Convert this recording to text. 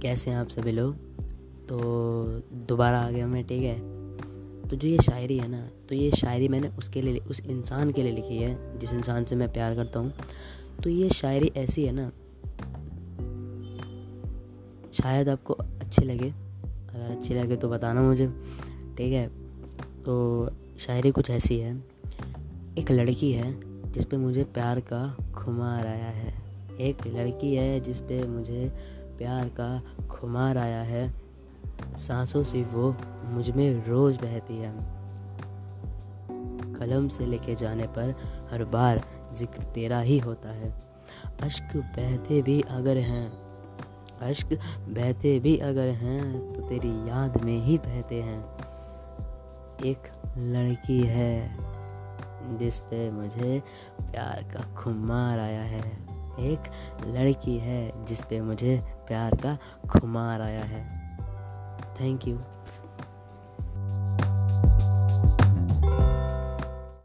कैसे हैं आप सभी लोग? तो दोबारा आ गया मैं, ठीक है? तो जो ये शायरी है ना तो ये शायरी मैंने उसके लिए उस इंसान के लिए लिखी है, जिस इंसान से मैं प्यार करता हूँ। तो ये शायरी ऐसी है ना, शायद आपको अच्छी लगे। अगर अच्छी लगे तो बताना मुझे, ठीक है? तो शायरी कुछ ऐसी है, एक लड़की है जिस पे मुझे प्यार का खुमार आया है। एक लड़की है जिस पे मुझे प्यार का खुमार आया है। सांसों से वो मुझमें रोज़ बहती है। कलम से लेके जाने पर हर बार ज़िक्र तेरा ही होता है। अश्क बहते भी अगर हैं, अश्क बहते भी अगर हैं तो तेरी याद में ही बहते हैं। एक लड़की है, जिस पे मुझे प्यार का खुमार आया है। एक लड़की है जिस पे मुझे प्यार का खुमार आया है। Thank you